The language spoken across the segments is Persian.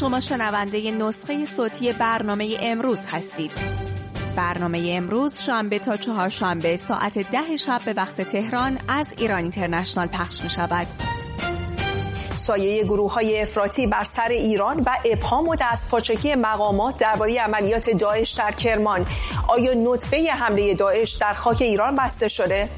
شما شنونده نسخه صوتی برنامه امروز هستید. برنامه امروز شنبه تا چهارشنبه ساعت ده شب به وقت تهران از ایران اینترنشنال پخش می شود. سایه گروه های افراطی بر سر ایران و ابهام و دستپاچگی مقامات درباره عملیات داعش در کرمان. آیا نطفه حمله داعش در خاک ایران بسته شده؟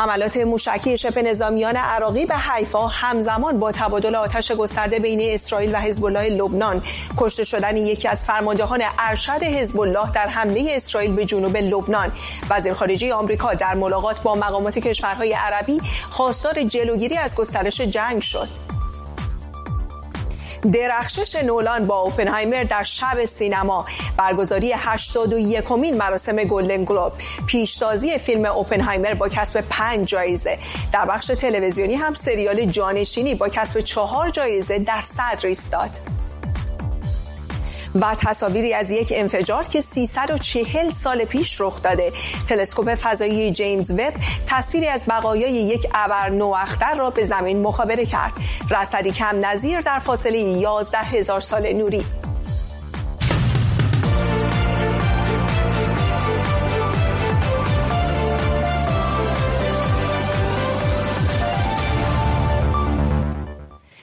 حملات موشکی شبه نظامیان عراقی به حیفا همزمان با تبادل آتش گسترده بین اسرائیل و حزب الله لبنان. کشته شدن یکی از فرماندهان ارشد حزب الله در حمله اسرائیل به جنوب لبنان. وزیر خارجه آمریکا در ملاقات با مقامات کشورهای عربی خواستار جلوگیری از گسترش جنگ شد. درخشش نولان با اوپنهایمر در شب سینما. برگزاری 81 مین مراسم گلدن گلوب. پیشتازی فیلم اوپنهایمر با کسب پنج جایزه. در بخش تلویزیونی هم سریال جانشینی با کسب چهار جایزه در صدر ایستاد. و تصاویری از یک انفجار که 340 سال پیش رخ داده. تلسکوپ فضایی جیمز وب تصویری از بقایای یک ابر نواختر را به زمین مخابره کرد. رصدی کم نظیر در فاصله 11 هزار سال نوری.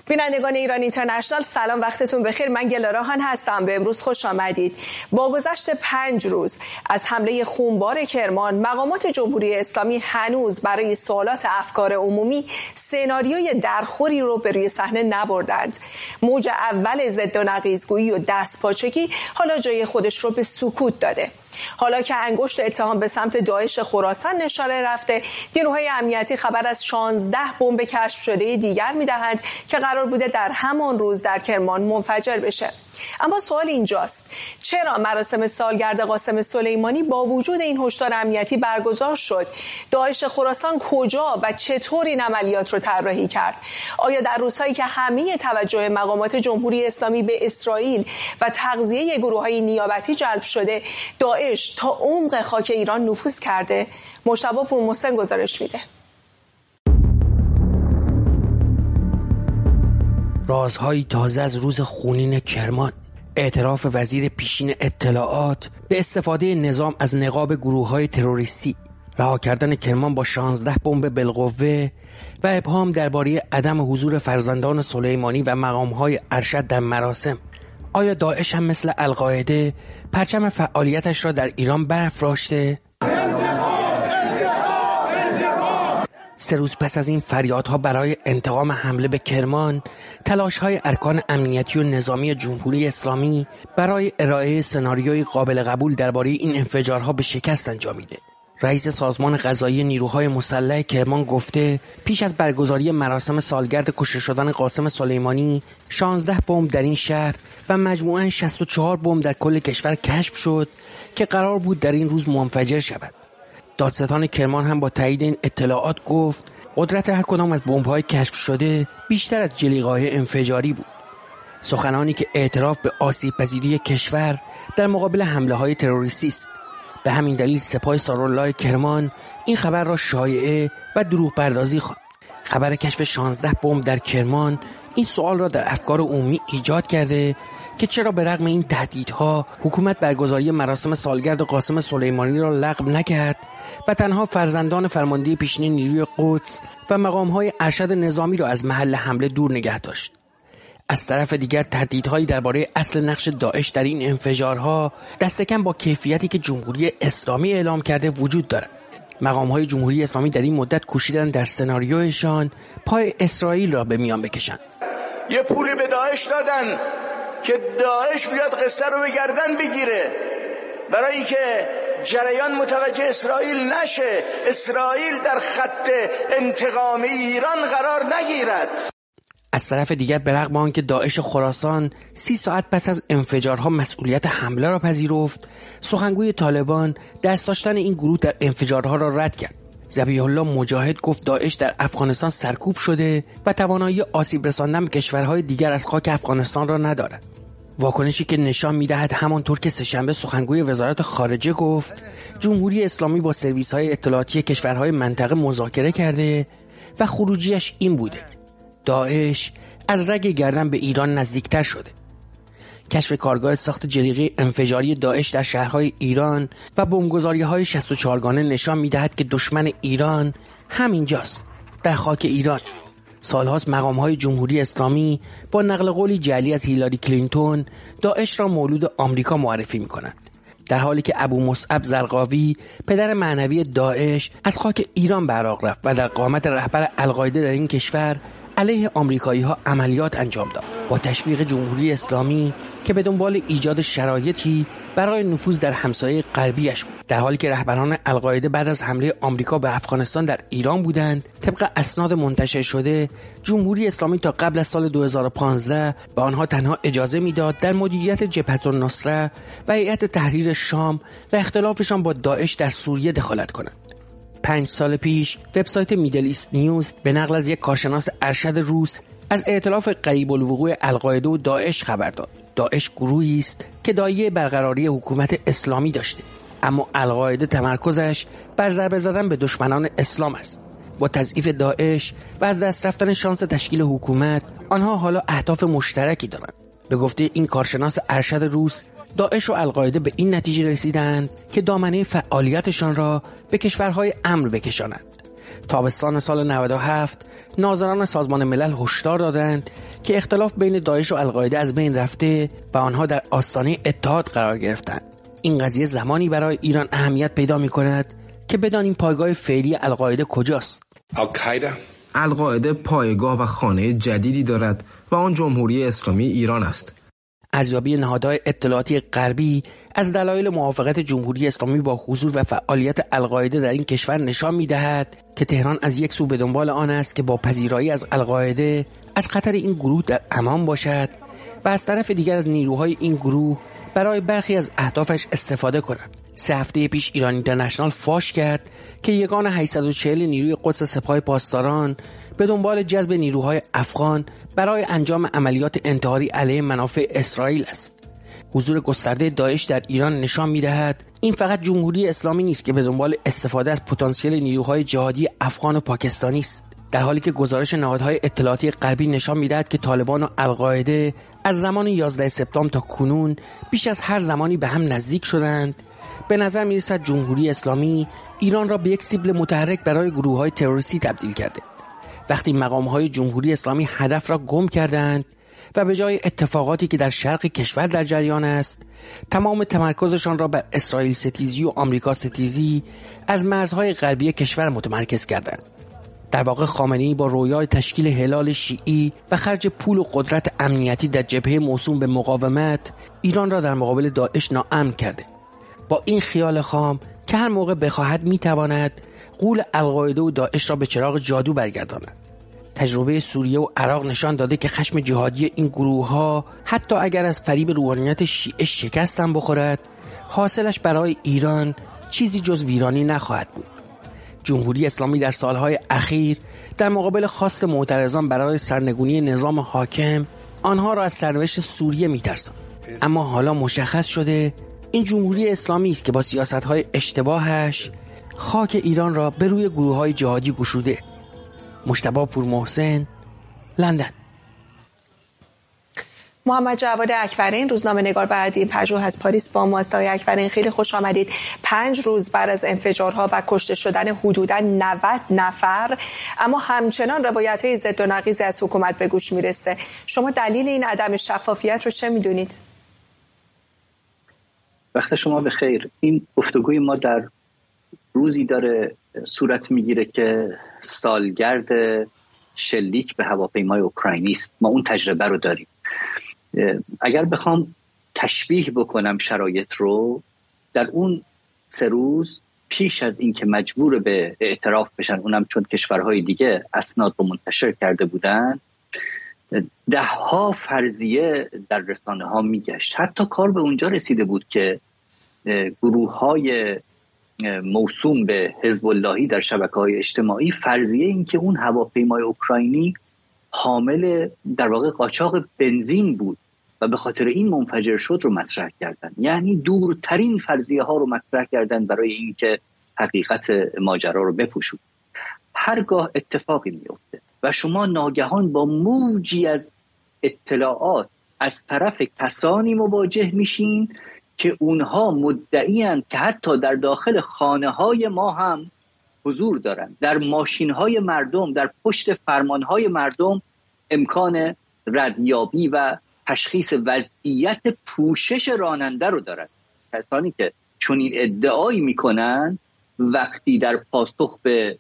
بینندگان ایران اینترنشنال سلام وقتتون بخیر. من گلاراهان هستم. به امروز خوش آمدید. با گذشت پنج روز از حمله خونبار کرمان مقامات جمهوری اسلامی هنوز برای سوالات افکار عمومی سناریوی درخوری رو به روی صحنه نبردند. موج اول ضد و نقیزگویی و دستپاچگی حالا جای خودش رو به سکوت داده. حالا که انگشت اتهام به سمت داعش خراسان نشاره رفته نیروهای امنیتی خبر از 16 بمب کشف شده دیگر می‌دهند که قرار بوده در همان روز در کرمان منفجر بشه. اما سوال اینجاست. چرا مراسم سالگرد قاسم سلیمانی با وجود این هشدار امنیتی برگزار شد؟ داعش خراسان کجا و چطور این عملیات رو طراحی کرد؟ آیا در روزهایی که همه توجه مقامات جمهوری اسلامی به اسرائیل و تغذیه گروه های نیابتی جلب شده داعش تا عمق خاک ایران نفوذ کرده؟ مشتبه پورمحسن گزارش میده. رازهایی تازه از روز خونین کرمان. اعتراف وزیر پیشین اطلاعات به استفاده نظام از نقاب گروه های تروریستی. رها کردن کرمان با 16 بمب بالقوه و ابهام درباره عدم حضور فرزندان سلیمانی و مقام های ارشد در مراسم. آیا داعش هم مثل القاعده پرچم فعالیتش را در ایران برافراشته؟ سه روز پس از این فریادها برای انتقام حمله به کرمان تلاش های ارکان امنیتی و نظامی جمهوری اسلامی برای ارائه سناریوی قابل قبول درباره این انفجارها به شکست انجامیده. رئیس سازمان غذایی نیروهای مسلح کرمان گفته پیش از برگزاری مراسم سالگرد کشته شدن قاسم سلیمانی 16 بمب در این شهر و مجموعاً 64 بمب در کل کشور کشف شد که قرار بود در این روز منفجر شود. دادستان کرمان هم با تایید این اطلاعات گفت قدرت هر کدام از بمب‌های کشف شده بیشتر از جلیقه‌های انفجاری بود. سخنانی که اعتراف به آسیب پذیری کشور در مقابل حمله های تروریستی است. به همین دلیل سپاه سارالله کرمان این خبر را شایعه و دروغ پردازی خواند. خبر کشف 16 بمب در کرمان این سوال را در افکار عمومی ایجاد کرده که چرا به رغم این تهدیدها حکومت برگزاری مراسم سالگرد قاسم سلیمانی را لغو نکرد و تنها فرزندان فرمانده پیشین نیروی قدس و مقامهای ارشد نظامی را از محل حمله دور نگه داشت. از طرف دیگر تهدیدهایی درباره اصل نقش داعش در این انفجارها دستکم با کیفیتی که جمهوری اسلامی اعلام کرده وجود دارد. مقام های جمهوری اسلامی در این مدت کوشیدن در سناریویشان پای اسرائیل را به میان بکشند. یه پولی به داعش دادن. که داعش بیاد قصه رو به گردن بگیره. برای که جریان متوجه اسرائیل نشه اسرائیل در خط انتقام ایران قرار نگیرد. از طرف دیگر به رغم آنکه داعش خراسان سی ساعت پس از انفجارها مسئولیت حمله را پذیرفت سخنگوی طالبان دست داشتن این گروه در انفجارها را رد کرد. زبیح الله مجاهد گفت داعش در افغانستان سرکوب شده و توانایی آسیب رساندن به کشورهای دیگر از خاک افغانستان را ندارد. واکنشی که نشان می‌دهد همانطور که سهشنبه سخنگوی وزارت خارجه گفت جمهوری اسلامی با سرویس های اطلاعاتی کشورهای منطقه مذاکره کرده و خروجیش این بوده داعش از رگ گردن به ایران نزدیکتر شده. کشف کارگاه ساخت جلیقه انفجاری داعش در شهرهای ایران و بمبگذاری های 64 گانه نشان می‌دهد که دشمن ایران همینجاست در خاک ایران سالهاست مقام های جمهوری اسلامی با نقل قولی جلی از هیلاری کلینتون داعش را مولود آمریکا معرفی می کنند. در حالی که ابو مصعب زرقاوی پدر معنوی داعش از خاک ایران براق رفت و در قامت رهبر القاعده در این کشور علیه آمریکایی ها عملیات انجام داد با تشویق جمهوری اسلامی که به دنبال ایجاد شرایطی برای نفوذ در همسایه غربیش بود. در حالی که رهبران القاعده بعد از حمله آمریکا به افغانستان در ایران بودند طبق اسناد منتشر شده جمهوری اسلامی تا قبل از سال 2015 به آنها تنها اجازه می‌داد در مدیریت جبهت النصره و هیئت تحریر شام و اختلافشان با داعش در سوریه دخالت کنند پنج سال پیش وبسایت میدل ایست نیوز به نقل از یک کارشناس ارشد روس از ائتلاف قریب الوقوع القاعده و داعش خبر داد. داعش گروهی است که دایه برقراری حکومت اسلامی داشته. اما القاعده تمرکزش بر ضربه زدن به دشمنان اسلام است. با تضعیف داعش و از دست رفتن شانس تشکیل حکومت آنها حالا اهداف مشترکی دارند. به گفته این کارشناس ارشد روس داعش و القاعده به این نتیجه رسیدند که دامنه فعالیتشان را به کشورهای امر بکشانند تابستان سال 97 ناظران سازمان ملل هشدار دادند که اختلاف بین داعش و القاعده از بین رفته و آنها در آستانه اتحاد قرار گرفتند. این قضیه زمانی برای ایران اهمیت پیدا می کند که بدانیم پایگاه فعلی القاعده کجاست. القاعده پایگاه و خانه جدیدی دارد و آن جمهوری اسلامی ایران است. ارزیابی نهادهای اطلاعاتی غربی از دلایل موافقت جمهوری اسلامی با حضور و فعالیت القاعده در این کشور نشان می‌دهد که تهران از یک سو به دنبال آن است که با پذیرایی از القاعده از خطر این گروه در امان باشد و از طرف دیگر از نیروهای این گروه برای برخی از اهدافش استفاده کند. سه هفته پیش ایران اینترنشنال فاش کرد که یگان 840 نیروی قدس سپاه پاسداران به دنبال جذب نیروهای افغان برای انجام عملیات انتحاری علیه منافع اسرائیل است. حضور گسترده داعش در ایران نشان می‌دهد این فقط جمهوری اسلامی نیست که به دنبال استفاده از پتانسیل نیروهای جهادی افغان و پاکستانی است. در حالی که گزارش نهادهای اطلاعاتی غربی نشان می‌دهد که طالبان و القاعده از زمان 11 سپتامبر تا کنون بیش از هر زمانی به هم نزدیک شدند. به نظر می رسد جمهوری اسلامی ایران را به یک سیبل متحرک برای گروه های تروریستی تبدیل کرده. وقتی مقام های جمهوری اسلامی هدف را گم کردند و به جای اتفاقاتی که در شرق کشور در جریان است تمام تمرکزشان را بر اسرائیل ستیزی و آمریکا ستیزی از مرزهای غربی کشور متمرکز کردند. در واقع خامنه‌ای با رویای تشکیل هلال شیعی و خرج پول و قدرت امنیتی در جبهه موسوم به مقاومت ایران را در مقابل داعش ناامن کرده. با این خیال خام که هر موقع بخواهد می‌تواند قول القاعده و داعش را به چراغ جادو برگرداند. تجربه سوریه و عراق نشان داده که خشم جهادی این گروه ها حتی اگر از فریب روحانیت شیعه شکستن بخورد حاصلش برای ایران چیزی جز ویرانی نخواهد بود. جمهوری اسلامی در سالهای اخیر در مقابل خواست معترضان برای سرنگونی نظام حاکم آنها را از سرنوشت سوریه میترسان اما حالا مشخص شده این جمهوری اسلامی است که با سیاست های اشتباهش خاک ایران را به روی گروه های جهادی گشوده. مشتبه پور محسن لندن. محمد جواد اکبرین روزنامه نگار بعدی پژوه از پاریس با ماست اکبرین خیلی خوش آمدید. پنج روز بعد از انفجارها و کشته شدن حدودا 90 نفر اما همچنان روایت های ضد و نقیزی از حکومت به گوش می‌رسه. شما دلیل این عدم شفافیت رو چه می‌دونید؟ وقت شما به خیر این گفتگوی ما در روزی داره صورت می‌گیره که سالگرد شلیک به هواپیمای اوکراینی است. ما اون تجربه رو داریم. اگر بخوام تشبیه بکنم شرایط رو در اون سه روز پیش از اینکه مجبور به اعتراف بشن اونم چون کشورهای دیگه اسناد رو منتشر کرده بودن ده ها فرضیه در رسانه ها میگشت. حتی کار به اونجا رسیده بود که گروه های موسوم به حزب اللهی در شبکه های اجتماعی فرضیه این که اون هواپیمای اوکراینی حامل در واقع قاچاق بنزین بود و به خاطر این منفجر شد رو مطرح کردن. یعنی دورترین فرضیه ها رو مطرح کردن برای اینکه حقیقت ماجرا رو بپوشون. هرگاه اتفاقی میفته و شما ناگهان با موجی از اطلاعات از طرف کسانی مواجه میشین که اونها مدعیان که حتی در داخل خانه های ما هم حضور دارند. در ماشین های مردم در پشت فرمان های مردم امکان ردیابی و تشخیص وضعیت پوشش راننده رو دارد کسانی که چنین ادعایی می‌کنن وقتی در پاسخ به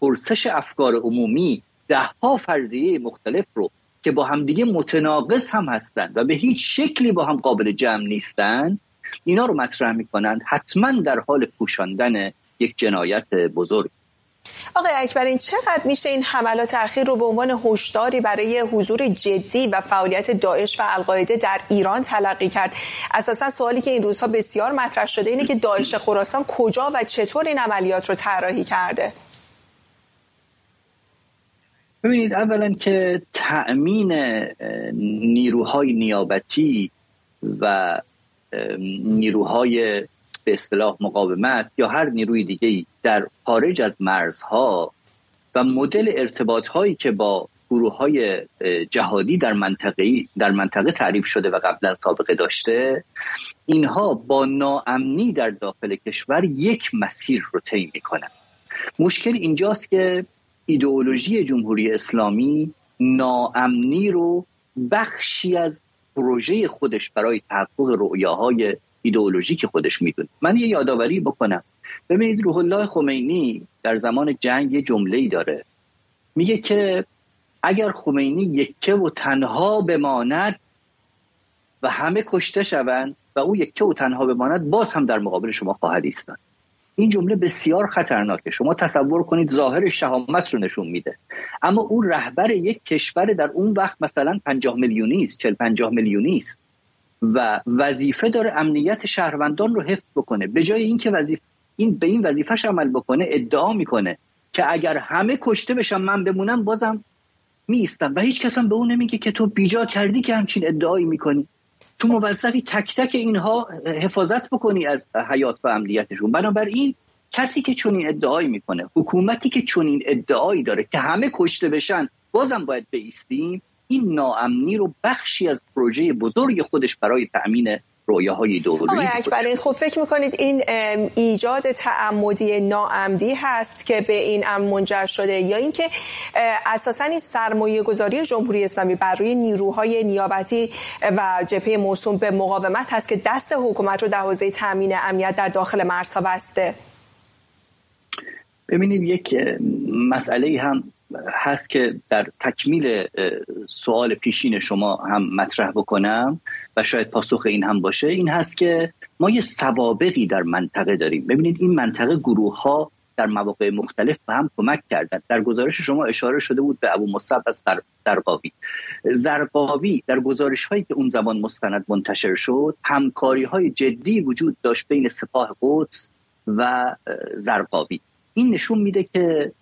پرسش افکار عمومی دهها فرضیه مختلف رو که با همدیگه متناقض هم هستند و به هیچ شکلی با هم قابل جمع نیستند اینا رو مطرح می‌کنند. حتما در حال پوشاندن یک جنایت بزرگ. آقای اکبرین چقدر میشه این حملات اخیر رو به عنوان هشداری برای حضور جدی و فعالیت داعش و القاعده در ایران تلقی کرد؟ اساسا سوالی که این روزها بسیار مطرح شده اینه که داعش خراسان کجا و چطور این عملیات رو طراحی کرده؟ ببینید اولا که تأمین نیروهای نیابتی و نیروهای به اصطلاح مقاومت یا هر نیروی دیگه در خارج از مرزها و مدل ارتباط هایی که با گروه های جهادی در منطقه در منطقه تعریف شده و قبلا سابقه داشته اینها با ناامنی در داخل کشور یک مسیر رو طی می‌کنن. مشکل اینجاست که ایدئولوژی جمهوری اسلامی ناامنی رو بخشی از پروژه خودش برای تحقق رؤیاهای ایدئولوژیک خودش می‌دونه. من یه یادآوری بکنم. ببینید روح الله خمینی در زمان جنگ یه جمله داره. میگه که اگر خمینی یکه و تنها بماند و همه کشته شوند و او یکه و تنها بماند باز هم در مقابل شما خواهد ایستاد. این جمله بسیار خطرناکه. شما تصور کنید ظاهر شهامت رو نشون میده. اما او رهبر یک کشور در اون وقت مثلا 50 میلیونی است 40 50 میلیونی است و وظیفه داره امنیت شهروندان رو حفظ بکنه. به جای اینکه وظیفه این به این وظیفهش عمل بکنه ادعا می‌کنه که اگر همه کشته بشن من بمونم بازم میستم و هیچ کس هم به اون نمیگه که تو بیجا کردی که همچین ادعایی می‌کنی. تو موظفی تک تک اینها حفاظت بکنی از حیات و امنیتشون. بنابراین کسی که چنین ادعایی می‌کنه حکومتی که چنین ادعایی داره که همه کشته بشن بازم باید بیستیم این ناامنی رو بخشی از پروژه بزرگ خودش برای تأمین رویاهای آقای اکبرین خب فکر می‌کنید این ایجاد تعمدی ناعمدی هست که به این امر منجر شده یا اینکه اساسا این سرمایه گذاری جمهوری اسلامی بر روی نیروهای نیابتی و جبهه موسوم به مقاومت هست که دست حکومت رو در حوزه تامین امنیت در داخل مرزها بسته؟ ببینید یک مسئله هم هست که در تکمیل سوال پیشین شما هم مطرح بکنم و شاید پاسخ این هم باشه. این هست که ما یه سوابقی در منطقه داریم. ببینید این منطقه گروه ها در مواقع مختلف به هم کمک کردند در گزارش شما اشاره شده بود به ابو مصعب از زرقاوی زرقاوی در گزارش هایی که اون زمان مستند منتشر شد همکاری های جدی وجود داشت بین سپاه قدس و زرقاوی. این نشون میده که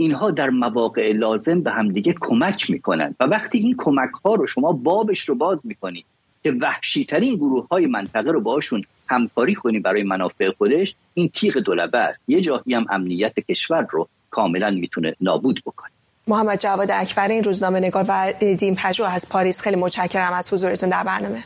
اینها در مواقع لازم به همدیگه کمک می‌کنن. و وقتی این کمک ها رو شما بابش رو باز می‌کنید که وحشی ترین گروه های منطقه رو باشون همکاری کنی برای منافع خودش این تیغ دولبه است. یه جایی هم امنیت کشور رو کاملا می‌تونه نابود بکنه. محمد جواد اکبر این روزنامه نگار و دیم پژو از پاریس. خیلی متشکرم از حضورتون در برنامه.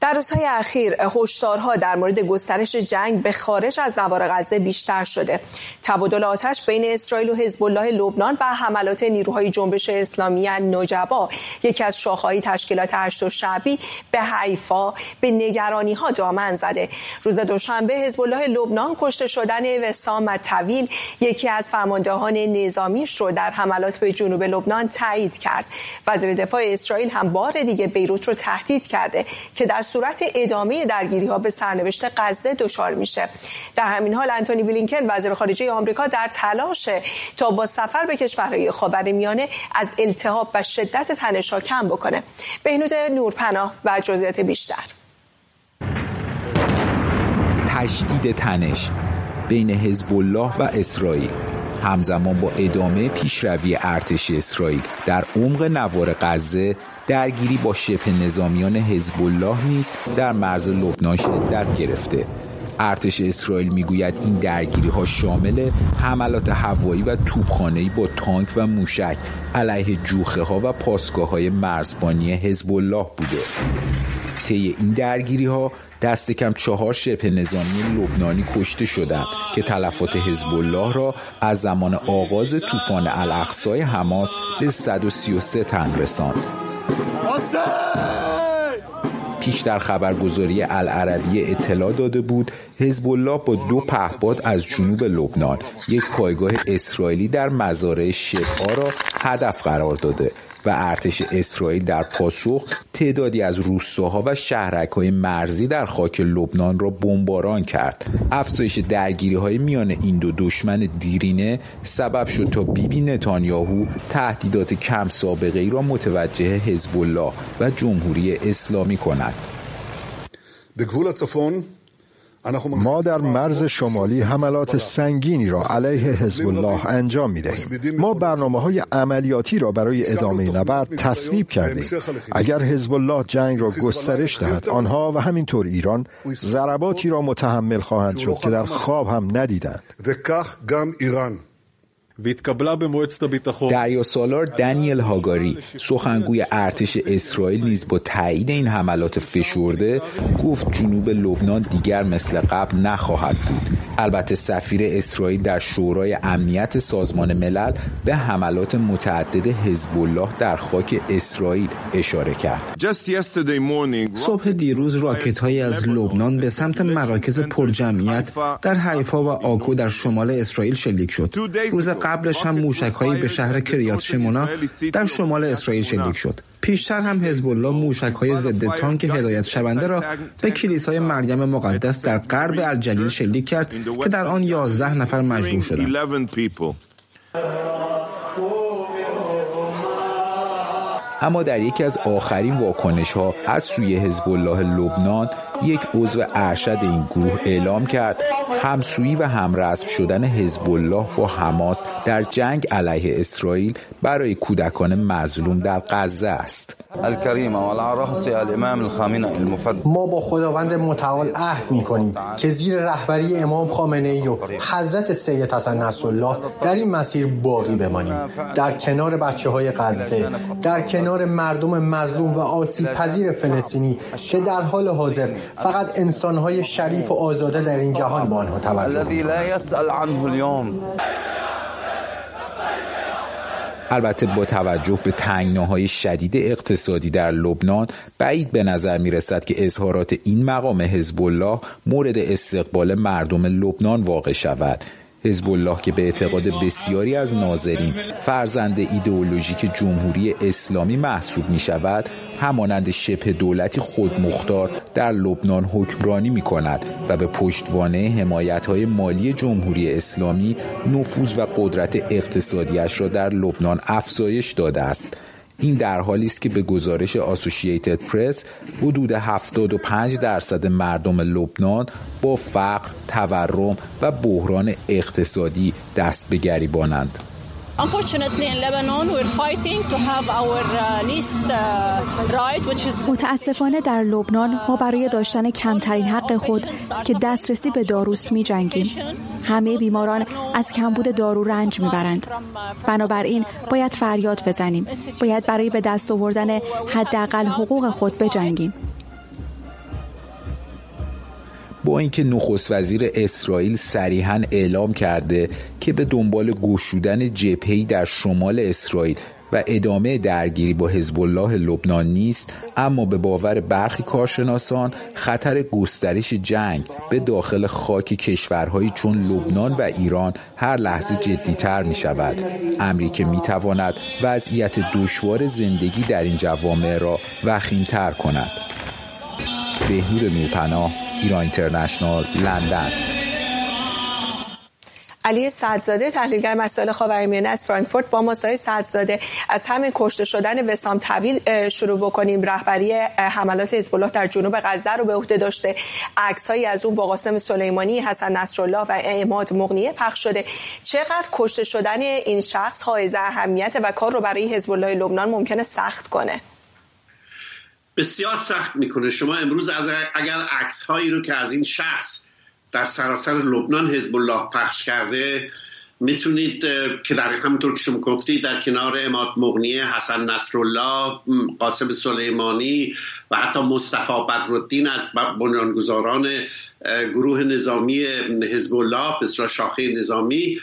در روزهای اخیر هشدارها در مورد گسترش جنگ به خارج از نوار غزه بیشتر شده. تبادل آتش بین اسرائیل و حزب الله لبنان و حملات نیروهای جنبش اسلامی نجبا یکی از شاخه‌های تشکیلات هشت شعبی به حیفا به نگرانی ها دامن زده. روز دوشنبه حزب الله لبنان کشته شدن وسام طویل یکی از فرماندهان نظامیش رو در حملات به جنوب لبنان تایید کرد. وزیر دفاع اسرائیل هم بار دیگه بیروت رو تهدید کرده که در صورت ادامه درگیری ها به سرنوشت غزه دچار میشه. در همین حال انتونی بلینکن وزیر خارجه آمریکا در تلاش تا با سفر به کشورهای خاورمیانه از التهاب و شدت تنشها کم بکنه. بهنود نورپناه و جزئیات بیشتر. تشدید تنش بین حزب الله و اسرائیل. همزمان با ادامه پیشروی ارتش اسرائیل در عمق نوار غزه درگیری با شبه نظامیان حزب الله نیز در مرز لبنان شدت گرفته ارتش اسرائیل می‌گوید این درگیری ها شامل حملات هوایی و توپخانه‌ای با تانک و موشک علیه جوخه ها و پاسگاه های مرزبانی حزب الله بوده طی این درگیری ها دست کم چهار شبه نظامی لبنانی کشته شدند که تلفات حزب الله را از زمان آغاز طوفان الاقصای حماس به 133 تن رساند. پیش در خبرگزاری العربی اطلاع داده بود حزب الله با دو پهپاد از جنوب لبنان یک پایگاه اسرائیلی در مزارع شبها را هدف قرار داده. و ارتش اسرائیل در پاسخ تعدادی از روستاها و شهرک های مرزی در خاک لبنان را بمباران کرد. افزایش درگیری های میان این دو دشمن دیرینه سبب شد تا بیبی نتانیاهو تهدیدات کم سابقه ای را متوجه حزب الله و جمهوری اسلامی کند. ما در مرز شمالی حملات سنگینی را علیه حزب الله انجام می دهیم. ما برنامه های عملیاتی را برای ادامه نبرد تصویب کردیم. اگر حزب الله جنگ را گسترش دهد آنها و همینطور ایران ضرباتی را متحمل خواهند شد که در خواب هم ندیدند. دریا سالار دنیل هاگاری سخنگوی ارتش اسرائیل نیز با تایید این حملات فشرده گفت جنوب لبنان دیگر مثل قبل نخواهد بود. البته سفیر اسرائیل در شورای امنیت سازمان ملل به حملات متعدد حزب الله در خاک اسرائیل اشاره کرد. صبح دیروز راکت های از لبنان به سمت مراکز پرجمعیت در حیفا و آکو در شمال اسرائیل شلیک شد. روز قبلش هم موشک هایی به شهر کریات شمونا در شمال اسرائیل شلیک شد پیشتر هم حزب الله موشک های ضد تانک هدایت شونده را به کلیسای مریم مقدس در غرب الجلیل شلیک کرد که در آن 11 نفر مجروح شدند. اما در یکی از آخرین واکنش ها از سوی حزب الله لبنان یک عضو ارشد این گروه اعلام کرد همسویی و همرسم شدن حزب الله با حماس در جنگ علیه اسرائیل برای کودکان مظلوم در غزه است. ما با خداوند متعال عهد می کنیم که زیر رهبری امام خامنه ای و حضرت سید حسن نصرالله در این مسیر باقی بمانیم. در کنار بچه های غزه در کنار مردم مظلوم و آسیب پذیر فلسطینی که در حال حاضر فقط انسانهای شریف و آزاده در این جهان با آنها توجه البته با توجه به تنگناهای شدید اقتصادی در لبنان بعید به نظر می رسد که اظهارات این مقام حزب الله مورد استقبال مردم لبنان واقع شود. حزب الله که به اعتقاد بسیاری از ناظرین فرزند ایدئولوژیک جمهوری اسلامی محسوب می شود همانند شبه دولتی خودمختار در لبنان حکمرانی می کند و به پشتوانه حمایت های مالی جمهوری اسلامی نفوذ و قدرت اقتصادیش را در لبنان افزایش داده است. این در حالی است که به گزارش آسوشییتد پرس حدود 75 درصد مردم لبنان با فقر، تورم و بحران اقتصادی دست به گریبانند. متاسفانه در لبنان ما برای داشتن کمترین حق خود که دسترسی به داروست می جنگیم. همه بیماران از کمبود دارو رنج می‌برند. بنابراین باید فریاد بزنیم. باید برای به دست آوردن حداقل حقوق خود بجنگیم. با اینکه نخست وزیر اسرائیل صریحا اعلام کرده که به دنبال گشودن جبهه‌ای در شمال اسرائیل و ادامه درگیری با حزب الله لبنان نیست اما به باور برخی کارشناسان خطر گسترش جنگ به داخل خاک کشورهایی چون لبنان و ایران هر لحظه جدیتر می شود امری که می تواند وضعیت دشوار زندگی در این جوامع را وخیمتر کند. بهنور نورپناه ایران اینترنشنال لندن. علی سعدزاده تحلیلگر مسائل خاورمیانه از فرانکفورت با مصطفی سعدزاده از همین کشته شدن وسام طویل شروع بکنیم. رهبری حملات حزب الله در جنوب غزه رو به عهده داشته. عکسهایی از اون با قاسم سلیمانی حسن نصرالله و اعماد مغنیه پخش شده. چقدر کشته شدن این شخص حائز اهمیت و کار رو برای حزب الله لبنان ممکنه سخت کنه؟ بسیار سخت می‌کنه. شما امروز اگر عکس هایی رو که از این شخص در سراسر لبنان حزب الله پخش کرده می‌تونید که در همونطور که شما گفتید در کنار اماد مغنی حسن نصرالله قاسم سلیمانی و حتی مصطفی بدرالدین از بنیانگذاران گروه نظامی حزب الله بسیار شاخه نظامی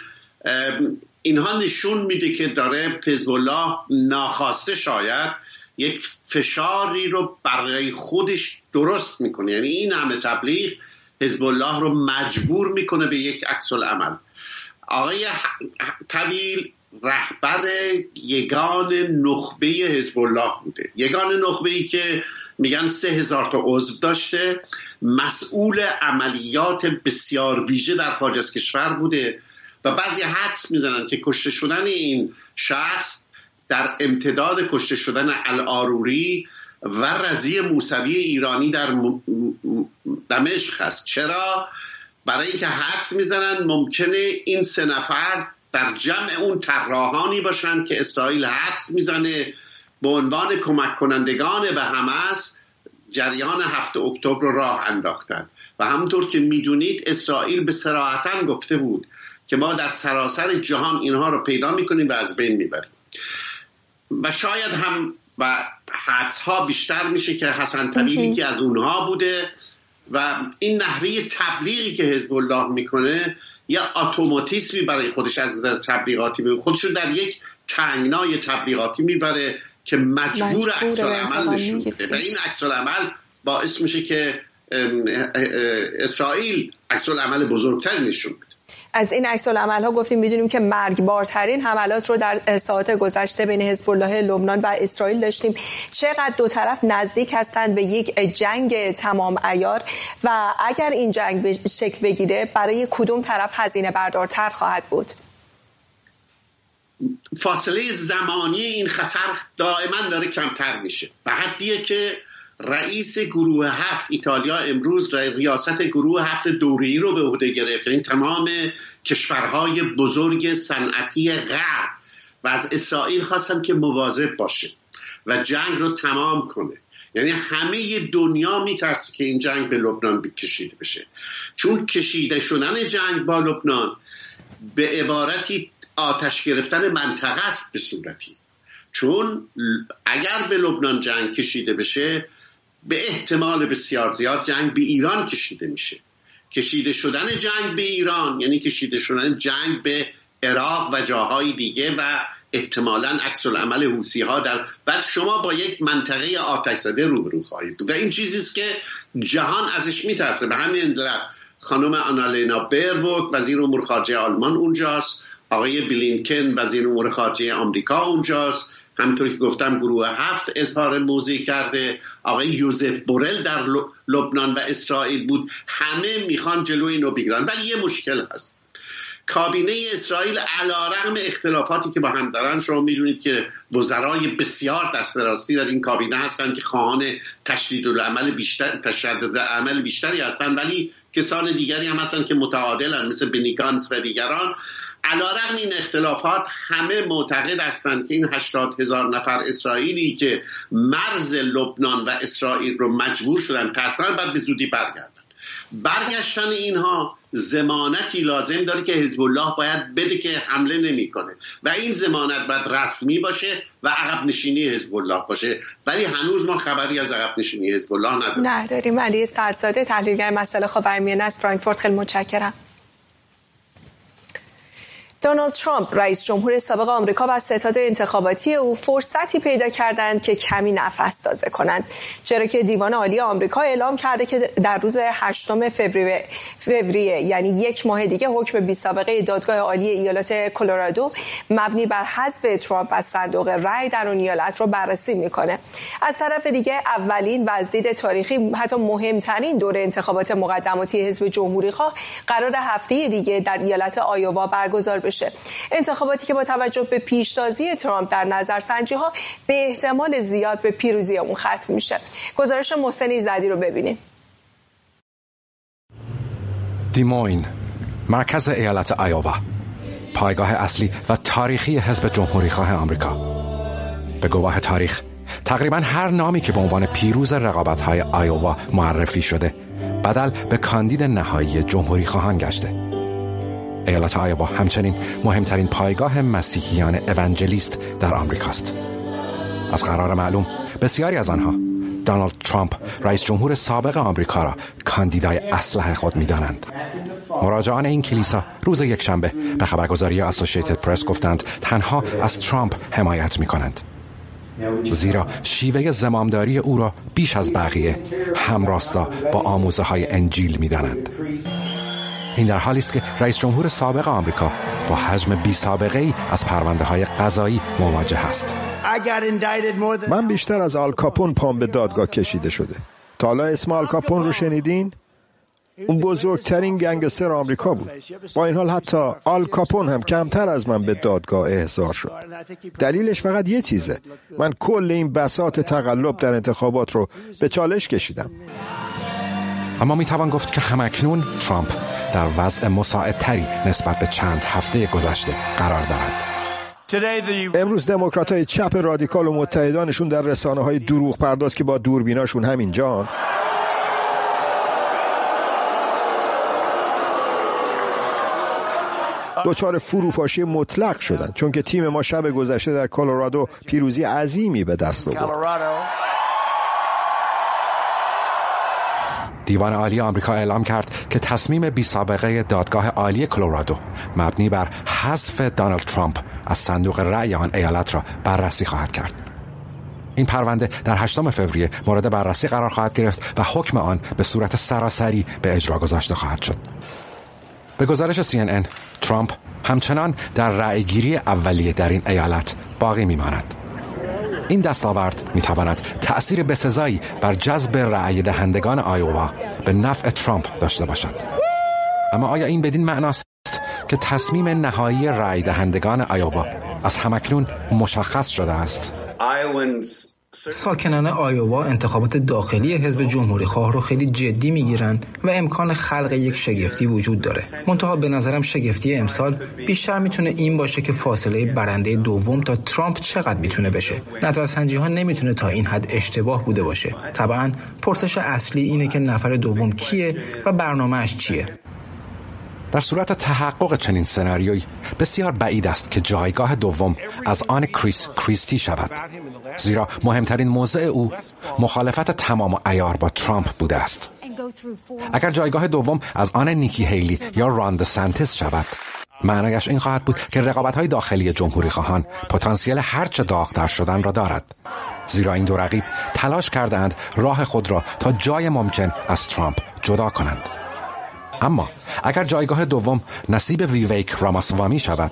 اینها نشون میده که داره حزب الله ناخواسته شاید یک فشاری رو برای خودش درست می‌کنه. یعنی این همه تبلیغ حزب الله رو مجبور می‌کنه به یک عکس عمل آقای طویل رهبر یگان نخبه حزب الله بوده. یگان نخبه ای که میگن سه هزار تا عضو داشته. مسئول عملیات بسیار ویژه در خارج از کشور بوده. و بعضی حدس می‌زنن که کشته شدن این شخص در امتداد کشته شدن الاروری و رضی موسوی ایرانی در دمشق هست. چرا؟ برای اینکه حدس می‌زنن ممکنه این سه نفر در جمع اون طراحانی باشن که اسرائیل حدس می‌زنه به عنوان کمک کنندگان به حماس جریان هفته اکتبر رو راه انداختن. و همونطور که می‌دونید اسرائیل به سراحتا گفته بود که ما در سراسر جهان اینها رو پیدا می‌کنیم و از بین می‌بریم. و شاید هم و حدس ها بیشتر میشه که حسن طویلی که از اونها بوده و این نحوه تبلیغی که حزب الله می‌کنه یا اتوماتیسمی برای خودش از در تبلیغاتی می‌بره. خودشون در یک تنگنای تبلیغاتی می‌بره که مجبور عکس عمل نشون و این عکس عمل باعث میشه که اسرائیل عکس عمل بزرگتری نشون بده از این عکس العمل ها گفتیم می‌دونیم که مرگبارترین حملات رو در ساعت گذشته بین حزب الله لبنان و اسرائیل داشتیم. چقدر دو طرف نزدیک هستند به یک جنگ تمام ایار و اگر این جنگ به شکل بگیره برای کدوم طرف هزینه بردارتر خواهد بود؟ فاصله زمانی این خطر دائما داره کمتر میشه. به حدیه که رئیس گروه هفت ایتالیا امروز ریاست گروه هفت دوری رو به عهده گرفت. این یعنی تمام کشورهای بزرگ صنعتی غرب و از اسرائیل خواستن که مواظب باشه و جنگ رو تمام کنه. یعنی همه دنیا میترسه که این جنگ به لبنان کشیده بشه. چون کشیده شدن جنگ با لبنان به عبارتی آتش گرفتن منطقه است به صورتی. چون اگر به لبنان جنگ کشیده بشه به احتمال بسیار زیاد جنگ به ایران کشیده میشه. کشیده شدن جنگ به ایران یعنی کشیده شدن جنگ به عراق و جاهای دیگه و احتمالا عکس العمل حوسی ها در بعد شما با یک منطقه آتش زده روبرو خواهید. و این چیزی است که جهان ازش میترسه. به همین خانم آنالینا بربوک وزیر امور خارجه آلمان اونجاست. آقای بلینکن وزیر امور خارجه آمریکا اونجاست. همطور که گفتم گروه هفت اظهار موضع کرده. آقای یوزف بورل در لبنان و اسرائیل بود. همه می‌خوان جلوی اینو بگیرن. ولی یه مشکل هست. کابینه اسرائیل علا رقم اختلافاتی که با هم دارن شما می‌دونید که وزرای بسیار دست راستی در این کابینه هستن که خواهان تشدید العمل بیشتر تشدید عمل بیشتری هستن. ولی کسان دیگری هم هستن که متعادلن مثل بنیگانس و دیگران. علا رقم این اختلافات همه معتقد هستند که این هشتاد هزار نفر اسرائیلی که مرز لبنان و اسرائیل رو مجبور شدن ترک باید به زودی برگردن. برگشتن اینها زمانتی لازم داره که حزب الله باید بده که حمله نمی‌کنه. و این زمانت باید رسمی باشه و عقب نشینی حزب الله باشه. ولی هنوز ما خبری از عقب نشینی حزب الله نداریم. نداریم. علی سرزاده تحلیلگر مسئله خاورمیانه از فرانکفورت خیلی متشکرم. دونالد ترامپ رئیس جمهور سابق آمریکا و ستاد انتخاباتی او فرصتی پیدا کردند که کمی نفس تازه کنند. چرا که دیوان عالی آمریکا اعلام کرده که در روز 8 فوریه یعنی یک ماه دیگه حکم بی سابقه دادگاه عالی ایالات کلرادو مبنی بر حذف ترامپ از صندوق رأی در اون ایالت رو بررسی می‌کنه. از طرف دیگه اولین و تاریخی حتی مهمترین دور انتخابات مقدماتی حزب جمهوری قرار هفته دیگه در ایالت آیووا برگزار بشه. انتخاباتی که با توجه به پیشتازی ترامپ در نظر سنجی ها به احتمال زیاد به پیروزی اون ختم میشه. گزارش محسنی زدی رو ببینیم. دیموین مرکز ایالت آیووا پایگاه اصلی و تاریخی حزب جمهوری خواه آمریکا. به گواه تاریخ تقریبا هر نامی که به عنوان پیروز رقابت های آیووا معرفی شده بدل به کاندید نهایی جمهوری خواهان گشته. ایالت آیوا همچنین مهمترین پایگاه مسیحیان اونجلیست در آمریکاست. از قرار معلوم بسیاری از آنها دونالد ترامپ رئیس جمهور سابق آمریکا را کاندیدای اسلحه خود می‌دانند. مراجعان این کلیسا روز یکشنبه به خبرگزاری اسوسییتد پرس گفتند تنها از ترامپ حمایت می کنند زیرا شیوه زمامداری او را بیش از بقیه همراستا با آموزه های انجیل می دانند. این در حالی است که رئیس جمهور سابق آمریکا با حجم بی سابقه ای از پرونده های قضایی مواجه است. من بیشتر از آلکاپون پام به دادگاه کشیده شده. تا حالا اسم آلکاپون رو شنیدین؟ اون بزرگترین گنگستر آمریکا بود با این حال حتی آل کاپون هم کمتر از من به دادگاه احضار شد دلیلش فقط یه چیزه من کل این بساط تقلب در انتخابات رو به چالش کشیدم اما می‌توان گفت که همکنون ترامپ در وضع مساعدتری نسبت به چند هفته گذشته قرار دارد امروز دموکرات های چپ رادیکال و متحدانشون در رسانه های دروغ پرداز که با دوربیناشون همین جان. دچار فروپاشی مطلق شدن چون که تیم ما شب گذشته در کلرادو پیروزی عظیمی به دست آورد. دیوان عالی آمریکا اعلام کرد که تصمیم بی سابقه دادگاه عالی کلرادو مبنی بر حذف دانالد ترامپ از صندوق رأی آن ایالت را بررسی خواهد کرد. این پرونده در 8 فوریه مورد بررسی قرار خواهد گرفت و حکم آن به صورت سراسری به اجرا گذاشته خواهد شد. به گزارش CNN ترامپ همچنان در رأیگیری اولیه در این ایالت باقی میماند. این دستاورد می تواند تأثیر بسزایی بر جذب رأی دهندگان آیووا به نفع ترامپ داشته باشد. اما آیا این بدین معناست که تصمیم نهایی رأی دهندگان آیووا از همکنون مشخص شده است؟ ساکنان آیووا انتخابات داخلی حزب جمهوری خواه رو خیلی جدی می‌گیرند و امکان خلق یک شگفتی وجود داره. منتها به نظرم شگفتی امسال بیشتر می‌تونه این باشه که فاصله برنده دوم تا ترامپ چقدر می‌تونه بشه. نظرسنجی ها نمی‌تونه تا این حد اشتباه بوده باشه. طبعا پرسش اصلی اینه که نفر دوم کیه و برنامهش چیه. در صورت تحقق چنین سناریویی بسیار بعید است که جایگاه دوم از آن کریس کریستی شود. زیرا مهمترین موضع او مخالفت تمام و ایار با ترامپ بوده است. اگر جایگاه دوم از آن نیکی هیلی یا راند سنتس شود معنایش این خواهد بود که رقابت های داخلی جمهوری خواهان پتانسیل هرچه داغتر شدن را دارد. زیرا این دو رقیب تلاش کردند راه خود را تا جای ممکن از ترامپ جدا کنند. اما اگر جایگاه دوم نصیب ویویک راماسوامی شود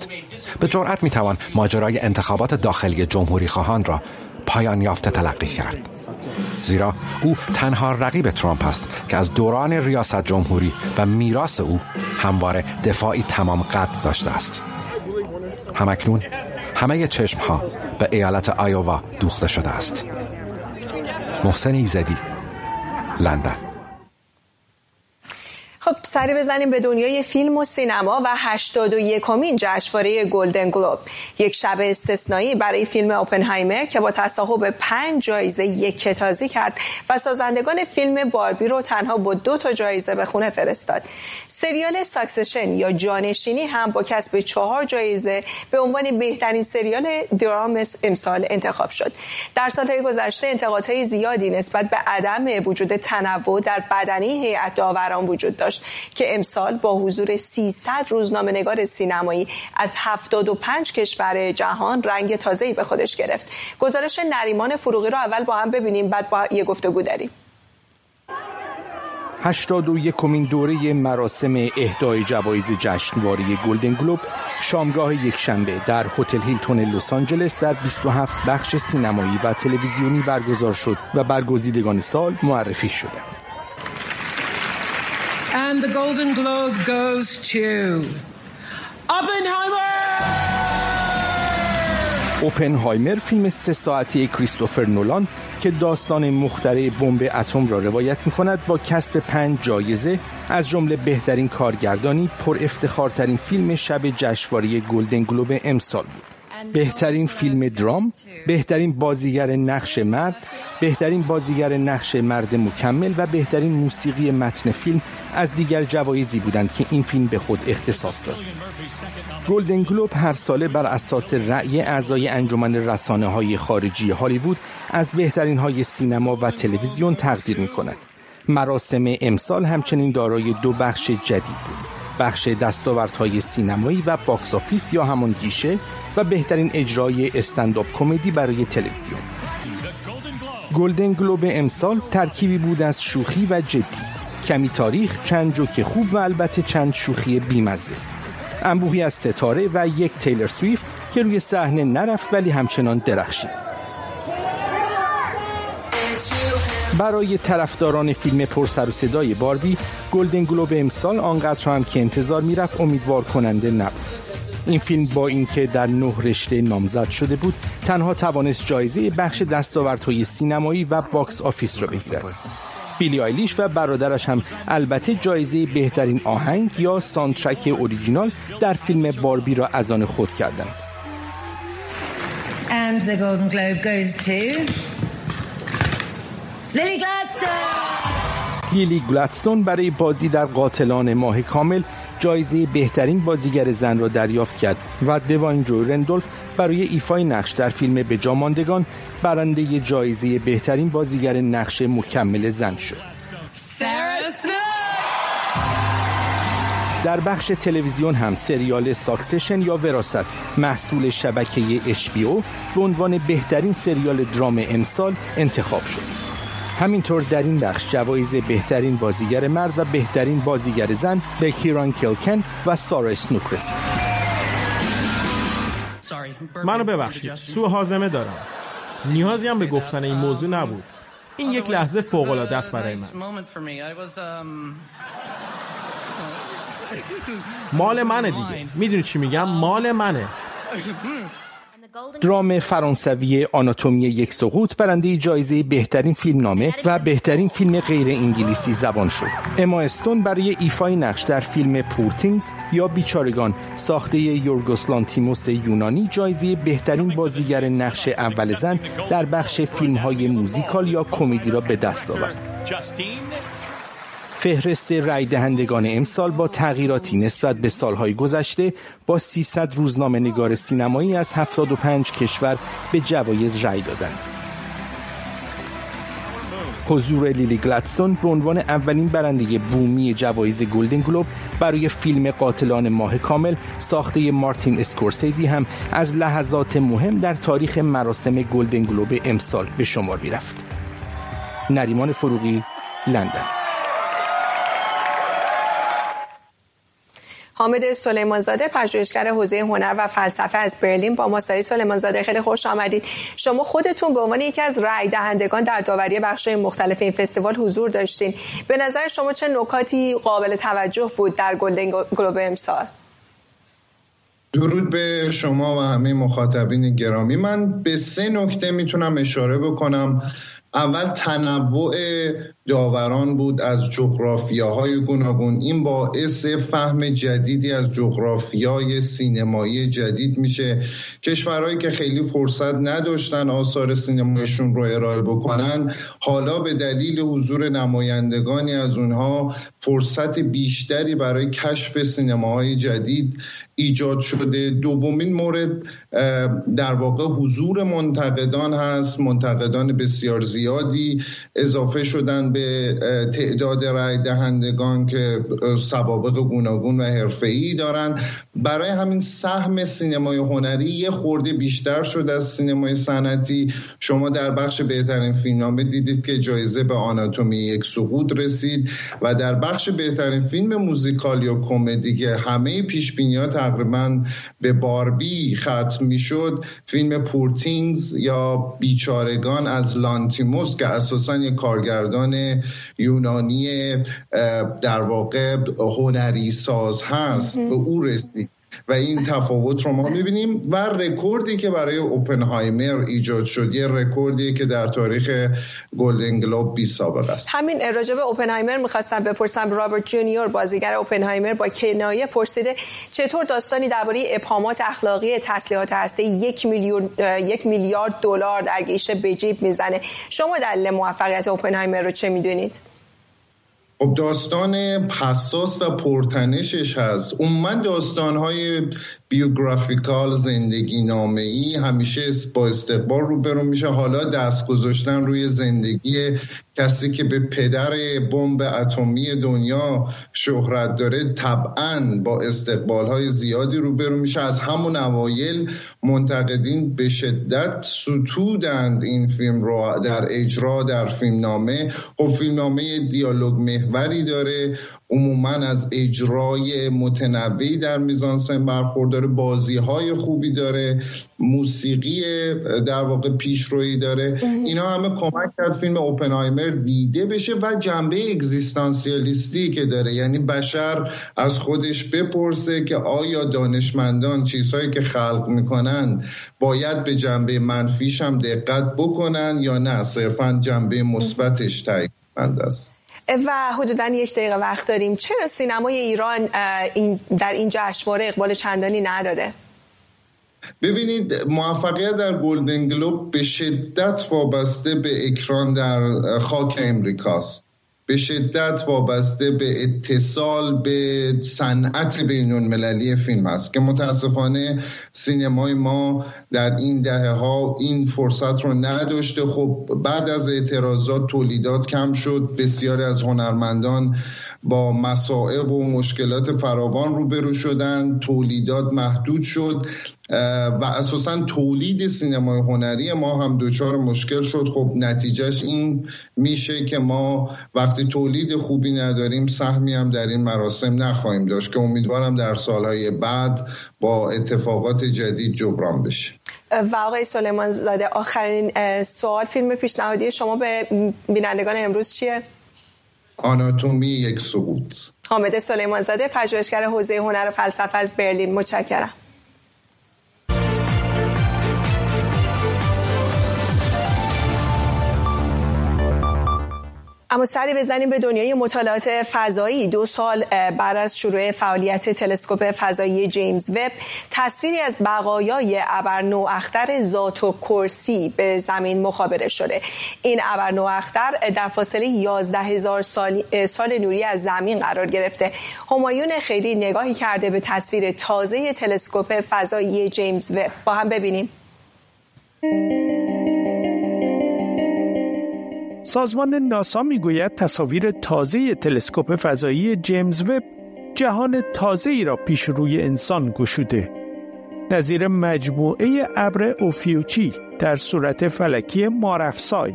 به جرأت می‌توان ماجرای انتخابات داخلی جمهوری خواهان را پایان یافته تلقی کرد. زیرا او تنها رقیب ترامپ است که از دوران ریاست جمهوری و میراث او همواره دفاعی تمام قد داشته است. همکنون همه چشم ها به ایالت آیووا دوخته شده است. محسن ایزدی لندن. خب سری بزنیم به دنیای فیلم و سینما و 81 کمین جشنواره گلدن گلوب. یک شب استثنایی برای فیلم اوپنهایمر که با تصاحب پنج جایزه یک کتازی کرد و سازندگان فیلم باربی رو تنها با دو تا جایزه به خونه فرستاد. سریال ساکسشن یا جانشینی هم با کسب چهار جایزه به عنوان بهترین سریال درام امسال انتخاب شد. در سالهای گذشته انتقادهای زیادی نسبت به عدم وجود تنوع در بدنی هیئت داوران وجود داشت. که امسال با حضور 300 روزنامه نگار سینمایی از 75 کشور جهان رنگ تازه‌ای به خودش گرفت. گزارش نریمان فروغی رو اول با هم ببینیم بعد با یه گفتگو داریم. 81 کمین دوره مراسم اهدای جوایز جشنواره گلدن گلوب شامگاه یک شنبه در هتل هیلتون لس آنجلس در 27 بخش سینمایی و تلویزیونی برگزار شد و برگزیدگان سال معرفی شدند. And the Golden Globe goes to Oppenheimer! اوپنهایمر فیلم سه ساعتی کریستوفر نولان که داستان مختره بمب اتم را روایت می کند با کسب پنج جایزه از جمله بهترین کارگردانی پر افتخارترین فیلم شب جشنواره گلدن گلوب امسال بود. بهترین فیلم درام بهترین بازیگر نقش مرد بهترین بازیگر نقش مرد مکمل و بهترین موسیقی متن فیلم از دیگر جوایزی بودند که این فیلم به خود اختصاص داد گلدن گلوب هر ساله بر اساس رأی اعضای انجمن رسانه های خارجی هالیوود از بهترین های سینما و تلویزیون تقدیر می کند. مراسم امسال همچنین دارای دو بخش جدید بود. بخش دستاوردهای سینمایی و box office یا همان گیشه و بهترین اجرای استنداپ کمدی برای تلویزیون. گلدن گلوب امسال ترکیبی بود از شوخی و جدی. کمی تاریخ، چند جوک خوب و البته چند شوخی بیمزه. انبوهی از ستاره و یک تیلر سویفت که روی صحنه نرفت ولی همچنان درخشید. برای طرفداران فیلم پر سر و صدای باربی گلدن گلوب امسال آنقدر هم که انتظار می‌رفت امیدوار کننده نبود این فیلم با اینکه در نه رشته نامزد شده بود تنها توانست جایزه بخش دستاوردهای سینمایی و box office را بگیرد بیلی آیلیش و برادرش هم البته جایزه بهترین آهنگ یا soundtrack original در فیلم باربی را از آن خود کردند. And the Golden Globe goes Lily Gladstone لیلی گلادستون برای بازی در قاتلان ماه کامل جایزه بهترین بازیگر زن را دریافت کرد و دوان جو رندولف برای ایفای نقش در فیلم بازماندگان برنده جایزه بهترین بازیگر نقش مکمل زن شد. در بخش تلویزیون هم سریال Succession یا وراست محصول شبکه HBO به عنوان بهترین سریال درام امسال انتخاب شد. همینطور در این بخش جوایز بهترین بازیگر مرد و بهترین بازیگر زن به کیران کلکن و سارا اسنوک رسید منو ببخشید سوء هاضمه دارم. نیازی هم به گفتن این موضوع نبود. این یک لحظه فوق العاده است برای من. مال منه دیگه. می‌دونی چی میگم؟ مال منه. درام فرانسوی آناتومی یک سقوط برنده جایزه بهترین فیلم نامه و بهترین فیلم غیر انگلیسی زبان شد. اما استون برای ایفای نقش در فیلم Poor Things یا بیچارگان ساخته یورگوس لانتیموس یونانی جایزه بهترین بازیگر نقش اول زن در بخش فیلم های موزیکال یا کمدی را به دست آورد. فهرست رای دهندگان امسال با تغییراتی نسبت به سالهای گذشته با 300 روزنامه نگار سینمایی از 75 کشور به جوایز رای دادند. حضور لیلی گلادستون به عنوان اولین برنده بومی جوایز گلدن گلوب برای فیلم قاتلان ماه کامل ساخته مارتین اسکورسیزی هم از لحظات مهم در تاریخ مراسم گلدن گلوب امسال به شمار می رفت. نریمان فروغی لندن حامد سلیمانزاده پژوهشگر حوزه هنر و فلسفه از برلین با ما. سلیمان سلیمانزاده خیلی خوش آمدید. شما خودتون به عنوان یکی از رای دهندگان در داوری بخش مختلف این فستیوال حضور داشتین. به نظر شما چه نکاتی قابل توجه بود در گلدن گلوب امسال؟ درود به شما و همه مخاطبین گرامی. من به سه نکته می‌تونم اشاره بکنم. اول تنوع داوران بود از جغرافیاهای گوناگون. این باعث فهم جدیدی از جغرافیای سینمایی جدید میشه. کشورهایی که خیلی فرصت نداشتن آثار سینمایشون رو ارائه بکنن حالا به دلیل حضور نمایندگانی از اونها فرصت بیشتری برای کشف سینماهای جدید ایجاد شده. دومین مورد در واقع حضور منتقدان هست منتقدان بسیار زیادی اضافه شدن به تعداد رای دهندگان که سوابق گوناگون و حرفه‌ای دارن. برای همین سهم سینمای هنری یه خورده بیشتر شد از سینمای صنعتی. شما در بخش بهترین فیلمنامه دیدید که جایزه به آناتومی یک سقوط رسید و در بخش بهترین فیلم موزیکال یا کمدی که همه چیش تقریبا به باربی ختم می‌شد فیلم Poor Things یا بیچارگان از لانتیموس که اساسا یک کارگردان یونانی در واقع هنری ساز هست به او رسید. و این تفاوت رو ما می‌بینیم و رکوردی که برای اوپنهایمر ایجاد شد یه رکوردی که در تاریخ گلدن گلوب بی سابقه است. همین راجب اوپنهایمر می‌خواستم بپرسم. رابرت جونیور بازیگر اوپنهایمر با کنایه پرسیده چطور داستانی درباره ابهامات اخلاقی تسلیحات هسته یک میلیون یک میلیارد دلار در گیشه به جیب می‌زنه؟ شما دلیل موفقیت اوپنهایمر رو چه می‌دونید؟ خب داستان حساس و پرتنشش هست. اون من داستانهای biographical زندگی نامه ای همیشه با استقبال روبرو میشه. حالا دست گذاشتن روی زندگی کسی که به پدر بمب اتمی دنیا شهرت داره طبعا با استقبال های زیادی روبرو میشه. از همون اوایل منتقدین به شدت ستودند این فیلم رو در اجرا در فیلم نامه خب فیلم نامه دیالوگ محوری داره. عموما از اجرای متنوعی در میزانسن برخورداره بازی های خوبی داره موسیقی در واقع پیشرویی داره. اینا همه کمک کرد فیلم اوپنهایمر دیده بشه و جنبه اگزیستانسیالیستی که داره. یعنی بشر از خودش بپرسه که آیا دانشمندان چیزهایی که خلق می‌کنن باید به جنبه منفیش هم دقت بکنن یا نه. صرفا جنبه مثبتش تایید است. و حدودا یک دقیقه وقت داریم. چرا سینمای ایران این در این جشنواره اقبال چندانی نداره ببینید موفقیت در گلدن گلوب به شدت وابسته به اکران در خاک امریکاست. به شدت وابسته به اتصال به صنعت بین المللی فیلم است که متاسفانه سینمای ما در این دهه ها این فرصت رو نداشته. خب بعد از اعتراضات تولیدات کم شد. بسیاری از هنرمندان با مسائب و مشکلات فراوان روبرو شدن تولیدات محدود شد و اساسا تولید سینمای هنری ما هم دچار مشکل شد خب نتیجهش این میشه که ما وقتی تولید خوبی نداریم سهمی هم در این مراسم نخواهیم داشت که امیدوارم در سالهای بعد با اتفاقات جدید جبران بشه و آقای سلیمان زاده آخرین سوال فیلم پیشنهادی شما به بینندگان امروز چیه؟ آناتومی یک سقوط حامد سلیمان زاده پژوهشگر حوزه هنر و فلسفه از برلین. متشکرم. اما سری بزنیم به دنیای مطالعات فضایی. دو سال بعد از شروع فعالیت تلسکوپ فضایی جیمز وب تصویری از بقایای ابر اختر ذات و کرسی به زمین مخابره شده. این ابر اختر در فاصله 11 هزار سال, سال نوری از زمین قرار گرفته. همایون خیری نگاهی کرده به تصویر تازه تلسکوپ فضایی جیمز وب. با هم ببینیم. سازمان ناسا می‌گوید تصاویر تازه تلسکوپ فضایی جیمز وب جهان تازه ای را پیش روی انسان گشوده. نظیر مجموعه ابر اوفیوچی در صورت فلکی مارفسای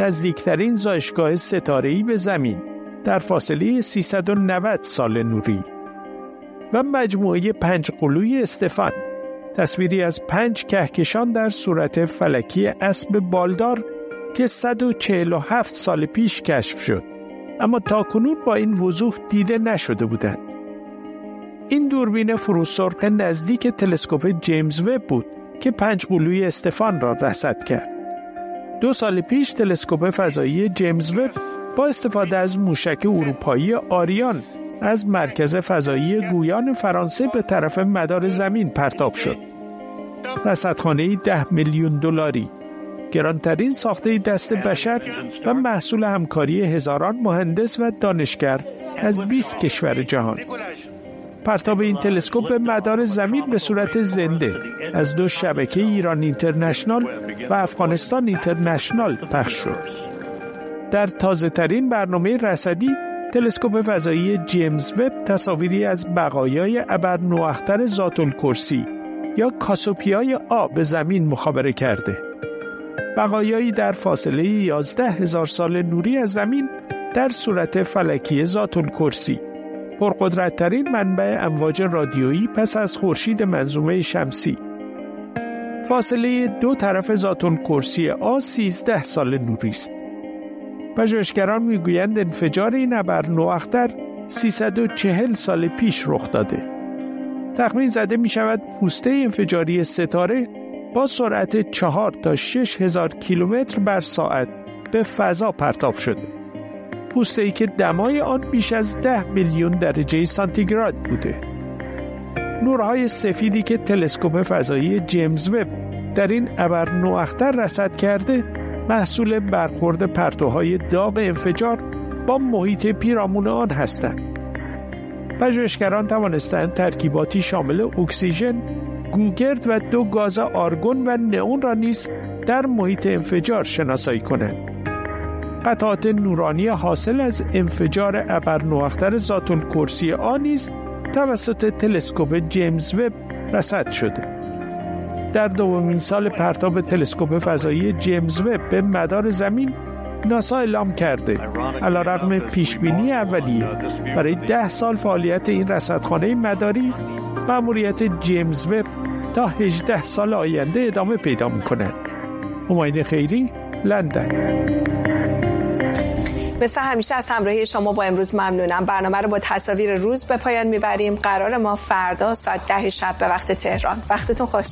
نزدیکترین زایشگاه ستاره‌ای به زمین در فاصله 390 سال نوری. و مجموعه پنج قلوی استفان. تصویری از پنج کهکشان در صورت فلکی اسب بالدار که 147 سال پیش کشف شد اما تاکنون با این وضوح دیده نشده بودند. این دوربین فروسرخ نزدیک تلسکوپ جیمز وب بود که پنج قلوی استفان را رصد کرد. دو سال پیش تلسکوپ فضایی جیمز وب با استفاده از موشک اروپایی آریان از مرکز فضایی گویان فرانسه به طرف مدار زمین پرتاب شد. رصدخانه ده میلیون دلاری گرانترین ساخته دست بشر و محصول همکاری هزاران مهندس و دانشگر از 20 کشور جهان پرتاب این تلسکوپ به مدار زمین به صورت زنده از دو شبکه ایران اینترنشنال و افغانستان اینترنشنال پخش شد. در تازه ترین برنامه رصدی تلسکوپ فضایی جیمز وب تصاویری از بقایای ابر نواختر ذات الکرسی یا کاسوپیای آ به زمین مخابره کرده. بقایایی در فاصله 11 هزار سال نوری از زمین در صورت فلکی ذات کرسی. پرقدرتترین منبع امواج رادیویی پس از خورشید منظومه شمسی. فاصله دو طرف ذات کرسی آ 13 سال نوری است. پژوهشگران می‌گویند انفجار این ابر نواختر 340 سال پیش رخ داده. تخمین زده می شود پوسته انفجاری ستاره با سرعت 4 تا 6 هزار کیلومتر بر ساعت به فضا پرتاب شده. پوسته ای که دمای آن بیش از 10 میلیون درجه سانتیگراد بوده. نورهای سفیدی که تلسکوپ فضایی جیمز وب در این ابر نواختر رصد کرده محصول برخورد پرتوهای داغ انفجار با محیط پیرامون آن هستند. پژوهشگران توانستند ترکیباتی شامل اکسیژن، گوگرد و دو گاز آرگون و نئون را نیز در محیط انفجار شناسایی کنند. قطعات نورانی حاصل از انفجار ابر نواختر ذات الکرسی آن نیز توسط تلسکوپ جیمز وب رصد شده. در دومین سال پرتاب تلسکوپ فضایی جیمز وب به مدار زمین ناسا اعلام کرده علا رقم پیشبینی اولیه برای ده سال فعالیت این رصدخانه مداری مأموریت جیمز وب تا 18 سال آینده ادامه پیدا می‌کنه هماین خیری لندن. مثل همیشه از همراهی شما با امروز ممنونم. برنامه رو با تصاویر روز به پایان می‌بریم. قرار ما فردا ساعت ده شب به وقت تهران. وقتتون خوش.